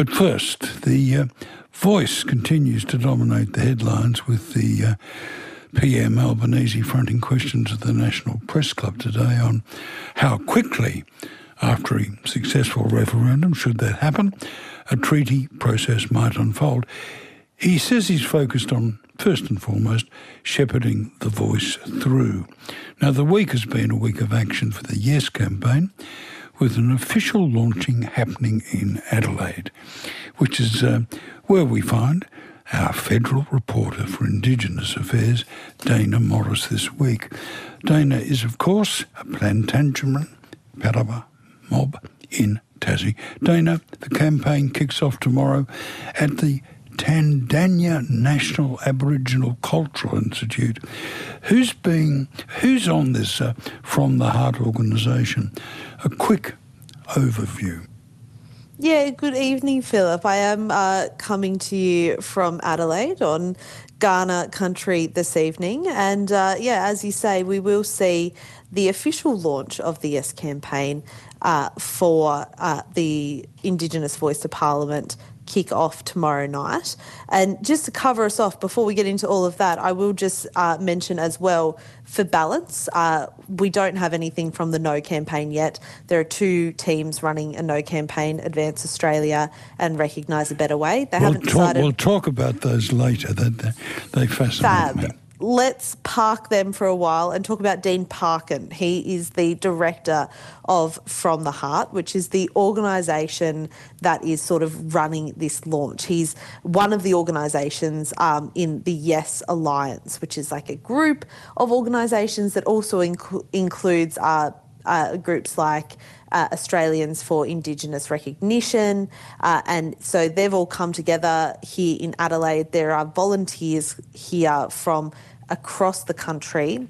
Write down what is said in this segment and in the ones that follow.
But first, the uh, voice continues to dominate the headlines with the uh, PM Albanese fronting questions at the National Press Club today on how quickly, after a successful referendum, should that happen, a treaty process might unfold. He says he's focused on, first and foremost, shepherding the voice through. Now, the week has been a week of action for the Yes campaign, with an official launching happening in Adelaide, which is uh, where we find our federal reporter for Indigenous Affairs, Dana Morse, this week. Dana is, of course, a Plantagenet Paraba mob in Tassie. Dana, the campaign kicks off tomorrow at the Tandanya National Aboriginal Cultural Institute. Who's being who's on this uh, from the Heart organisation? A quick overview. Yeah, good evening, Philip. I am uh, coming to you from Adelaide on Kaurna country this evening. And uh, yeah, as you say, we will see the official launch of the Yes campaign uh, for uh, the Indigenous Voice to Parliament kick off tomorrow night. And just to cover us off, before we get into all of that, I will just uh, mention as well for balance, uh, we don't have anything from the No campaign yet. There are two teams running a No campaign, Advance Australia and Recognise a Better Way. They we'll haven't talk, decided. We'll talk about those later. They, they, they fascinate Fab. me let's park them for a while and talk about Dean Parkin. He is the director of From the Heart, which is the organisation that is sort of running this launch. He's one of the organisations um, in the Yes Alliance, which is like a group of organisations that also inc- includes uh, uh, groups like uh, Australians for Indigenous Recognition. Uh, and so they've all come together here in Adelaide. There are volunteers here from across the country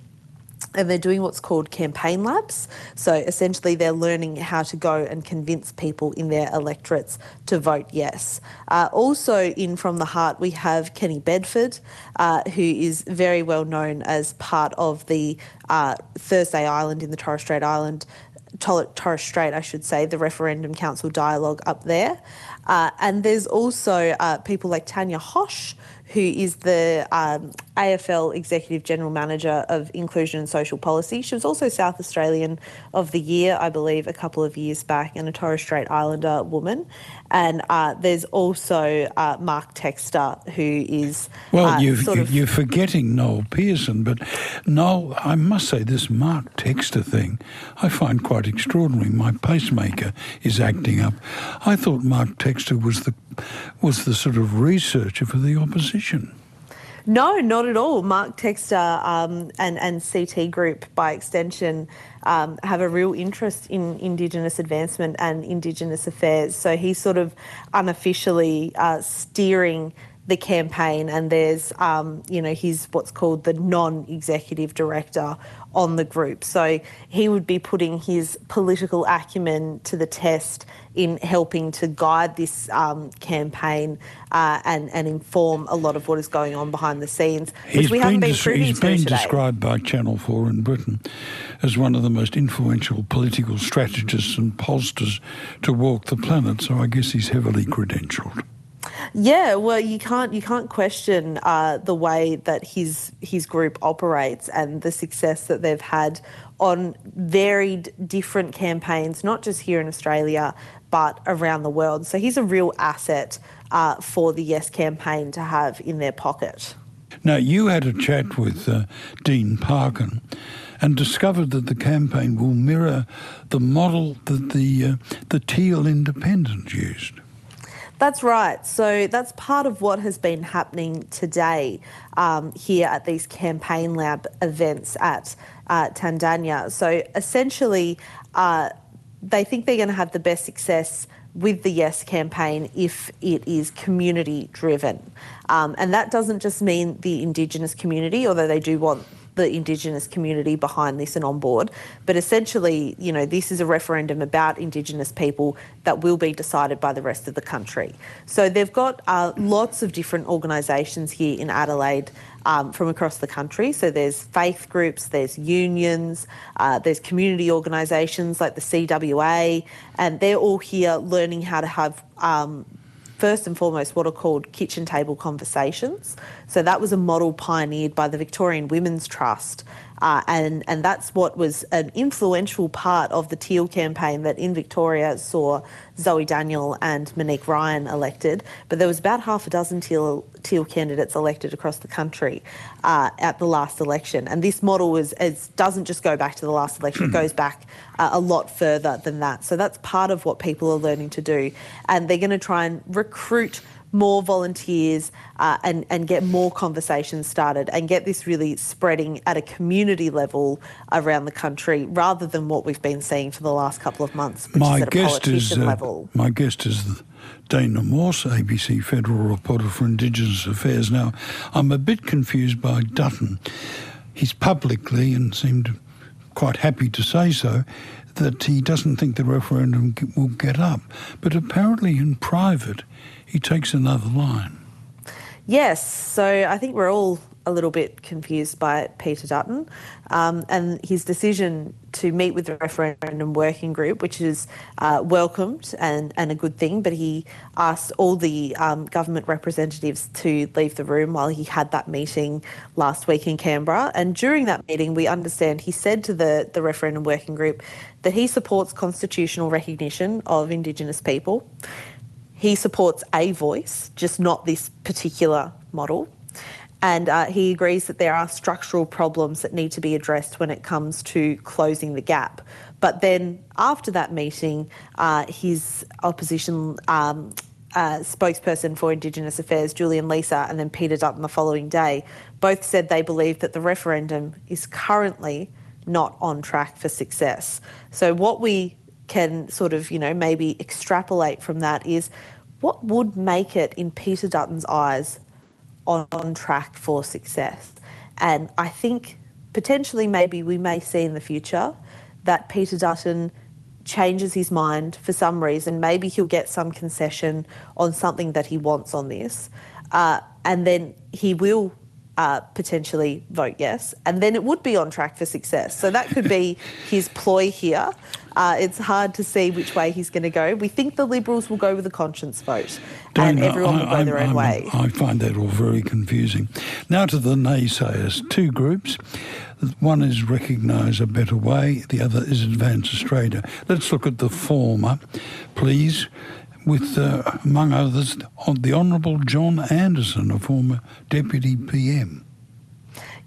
and they're doing what's called campaign labs. So essentially, they're learning how to go and convince people in their electorates to vote yes. Uh, also, in From the Heart, we have Kenny Bedford, uh, who is very well known as part of the uh, Thursday Island in the Torres Strait Island. Torres Strait, I should say, the Referendum Council dialogue up there. Uh, and there's also uh, people like Tanya Hosch, who is the um, AFL Executive General Manager of Inclusion and Social Policy. She was also South Australian of the Year, I believe, a couple of years back, and a Torres Strait Islander woman. And uh, there's also uh, Mark Textor, who is well, uh, you, sort of you're forgetting Noel Pearson, but Noel, I must say, this Mark Textor thing, I find quite extraordinary. My pacemaker is acting up. I thought Mark Textor was the was the sort of researcher for the opposition. No, not at all. Mark Textor um, and, and CT Group, by extension, um, have a real interest in Indigenous advancement and Indigenous affairs. So he's sort of unofficially uh, steering the campaign, and there's, um, you know, he's what's called the non executive director on the group. So he would be putting his political acumen to the test in helping to guide this um, campaign uh, and, and inform a lot of what is going on behind the scenes, which he's we haven't been des- privy He's been today. described by Channel 4 in Britain as one of the most influential political strategists and pollsters to walk the planet, so I guess he's heavily credentialed. Yeah, well, you can't you can't question uh, the way that his his group operates and the success that they've had on varied different campaigns, not just here in Australia but around the world. So he's a real asset uh, for the Yes campaign to have in their pocket. Now, you had a chat with uh, Dean Parkin and discovered that the campaign will mirror the model that the uh, the Teal Independent used. That's right. So that's part of what has been happening today um, here at these campaign lab events at uh, Tandanya. So essentially, uh, they think they're going to have the best success with the Yes campaign if it is community driven. Um, and that doesn't just mean the Indigenous community, although they do want the Indigenous community behind this and on board. But essentially, you know, this is a referendum about Indigenous people that will be decided by the rest of the country. So they've got uh, lots of different organisations here in Adelaide. Um, from across the country. So there's faith groups, there's unions, uh, there's community organisations like the CWA, and they're all here learning how to have um, first and foremost what are called kitchen table conversations. So that was a model pioneered by the Victorian Women's Trust. Uh, and, and that's what was an influential part of the Teal campaign that in Victoria saw Zoe Daniel and Monique Ryan elected. But there was about half a dozen Teal, Teal candidates elected across the country uh, at the last election. And this model is, is, doesn't just go back to the last election, it goes back uh, a lot further than that. So that's part of what people are learning to do. And they're going to try and recruit more volunteers uh, and, and get more conversations started and get this really spreading at a community level around the country rather than what we've been seeing for the last couple of months, which my is at a guest is, uh, level. My guest is Dana Morse, ABC Federal Reporter for Indigenous Affairs. Now, I'm a bit confused by Dutton. He's publicly and seemed quite happy to say so that he doesn't think the referendum will get up. But apparently, in private, he takes another line. Yes, so I think we're all a little bit confused by Peter Dutton um, and his decision to meet with the referendum working group, which is uh, welcomed and, and a good thing. But he asked all the um, government representatives to leave the room while he had that meeting last week in Canberra. And during that meeting, we understand he said to the, the referendum working group that he supports constitutional recognition of Indigenous people. He supports a voice, just not this particular model. And uh, he agrees that there are structural problems that need to be addressed when it comes to closing the gap. But then after that meeting, uh, his opposition um, uh, spokesperson for Indigenous Affairs, Julian Leeser, and then Peter Dutton the following day, both said they believe that the referendum is currently not on track for success. So, what we can sort of, you know, maybe extrapolate from that is what would make it, in Peter Dutton's eyes, on, on track for success? And I think potentially maybe we may see in the future that Peter Dutton changes his mind for some reason. Maybe he'll get some concession on something that he wants on this. Uh, and then he will uh, potentially vote yes, and then it would be on track for success. So that could be his ploy here. Uh, it's hard to see which way he's going to go. We think the Liberals will go with a conscience vote, Dana, and everyone will go their own way. I find that all very confusing. Now to the naysayers. Two groups. One is recognise a better way. The other is advance Australia. Let's look at the former, please with, uh, among others, the Honourable John Anderson, a former Deputy PM.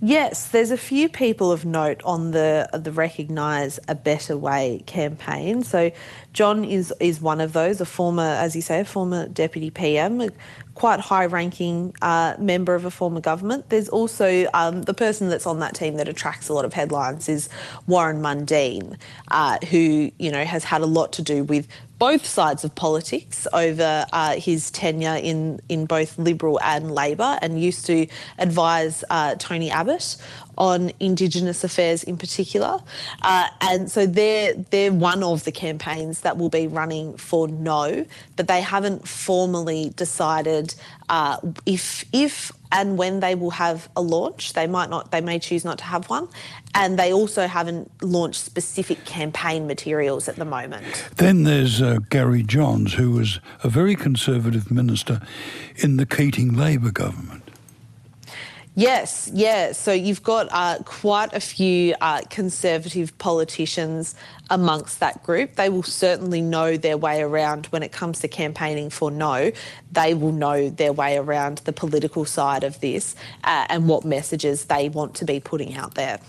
Yes, there's a few people of note on the the Recognise a Better Way campaign. So, John is is one of those, a former, as you say, a former deputy PM, a quite high-ranking uh, member of a former government. There's also um, the person that's on that team that attracts a lot of headlines is Warren Mundine, uh, who you know has had a lot to do with both sides of politics over uh, his tenure in, in both Liberal and Labor and used to advise uh, Tony Abbott on Indigenous affairs in particular. Uh, and so they're, they're one of the campaigns that will be running for no, but they haven't formally decided uh, if, if and when they will have a launch. They might not, they may choose not to have one. And they also haven't launched specific campaign materials at the moment. Then there's uh, Gary Johns, who was a very conservative minister in the Keating Labor government. Yes, yeah. So you've got uh, quite a few uh, conservative politicians amongst that group. They will certainly know their way around when it comes to campaigning for no. They will know their way around the political side of this uh, and what messages they want to be putting out there.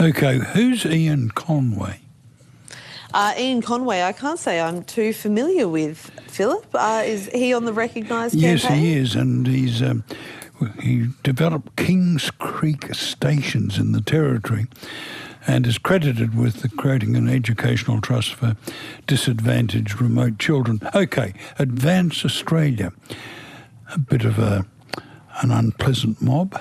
Okay, who's Ian Conway? Uh, Ian Conway, I can't say I'm too familiar with Philip. Uh, is he on the recognised Yes, campaign? he is, and he's um, he developed Kings Creek stations in the territory and is credited with creating an educational trust for disadvantaged remote children. Okay, Advance Australia, a bit of a an unpleasant mob.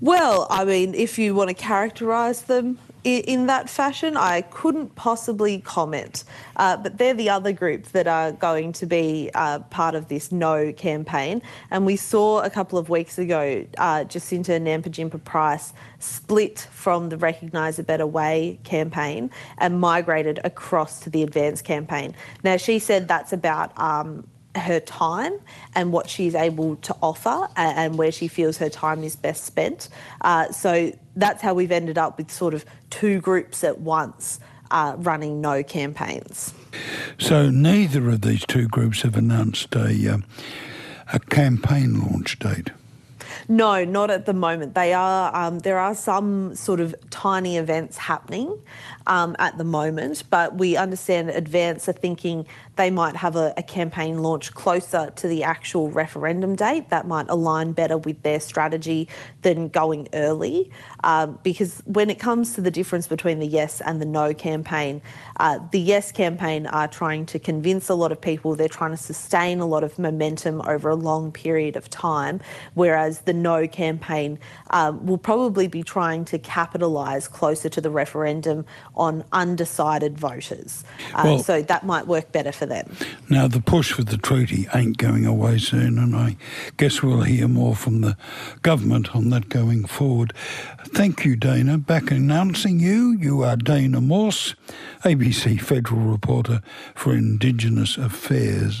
Well, I mean, if you want to characterise them in that fashion, I couldn't possibly comment. Uh, but they're the other group that are going to be uh, part of this No campaign. And we saw a couple of weeks ago uh, Jacinta Nampijinpa Price split from the Recognise a Better Way campaign and migrated across to the Advance campaign. Now, she said that's about um, her time and what she's able to offer and, where she feels her time is best spent. Uh, so that's how we've ended up with sort of two groups at once uh, running no campaigns. So neither of these two groups have announced a, uh, a campaign launch date. No, not at the moment. They are. Um, there are some sort of tiny events happening um, at the moment, but we understand Advance are thinking they might have a, a, campaign launch closer to the actual referendum date. That might align better with their strategy than going early. Um, because when it comes to the difference between the yes and the no campaign, uh, the yes campaign are trying to convince a lot of people, they're trying to sustain a lot of momentum over a long period of time, whereas the no campaign um, will probably be trying to capitalise closer to the referendum on undecided voters. Uh, well, so that might work better for them. Now, the push for the treaty ain't going away soon, and I guess we'll hear more from the government on that going forward. Thank you, Dana. Back announcing you, you are Dana Morse, ABC federal reporter for Indigenous Affairs.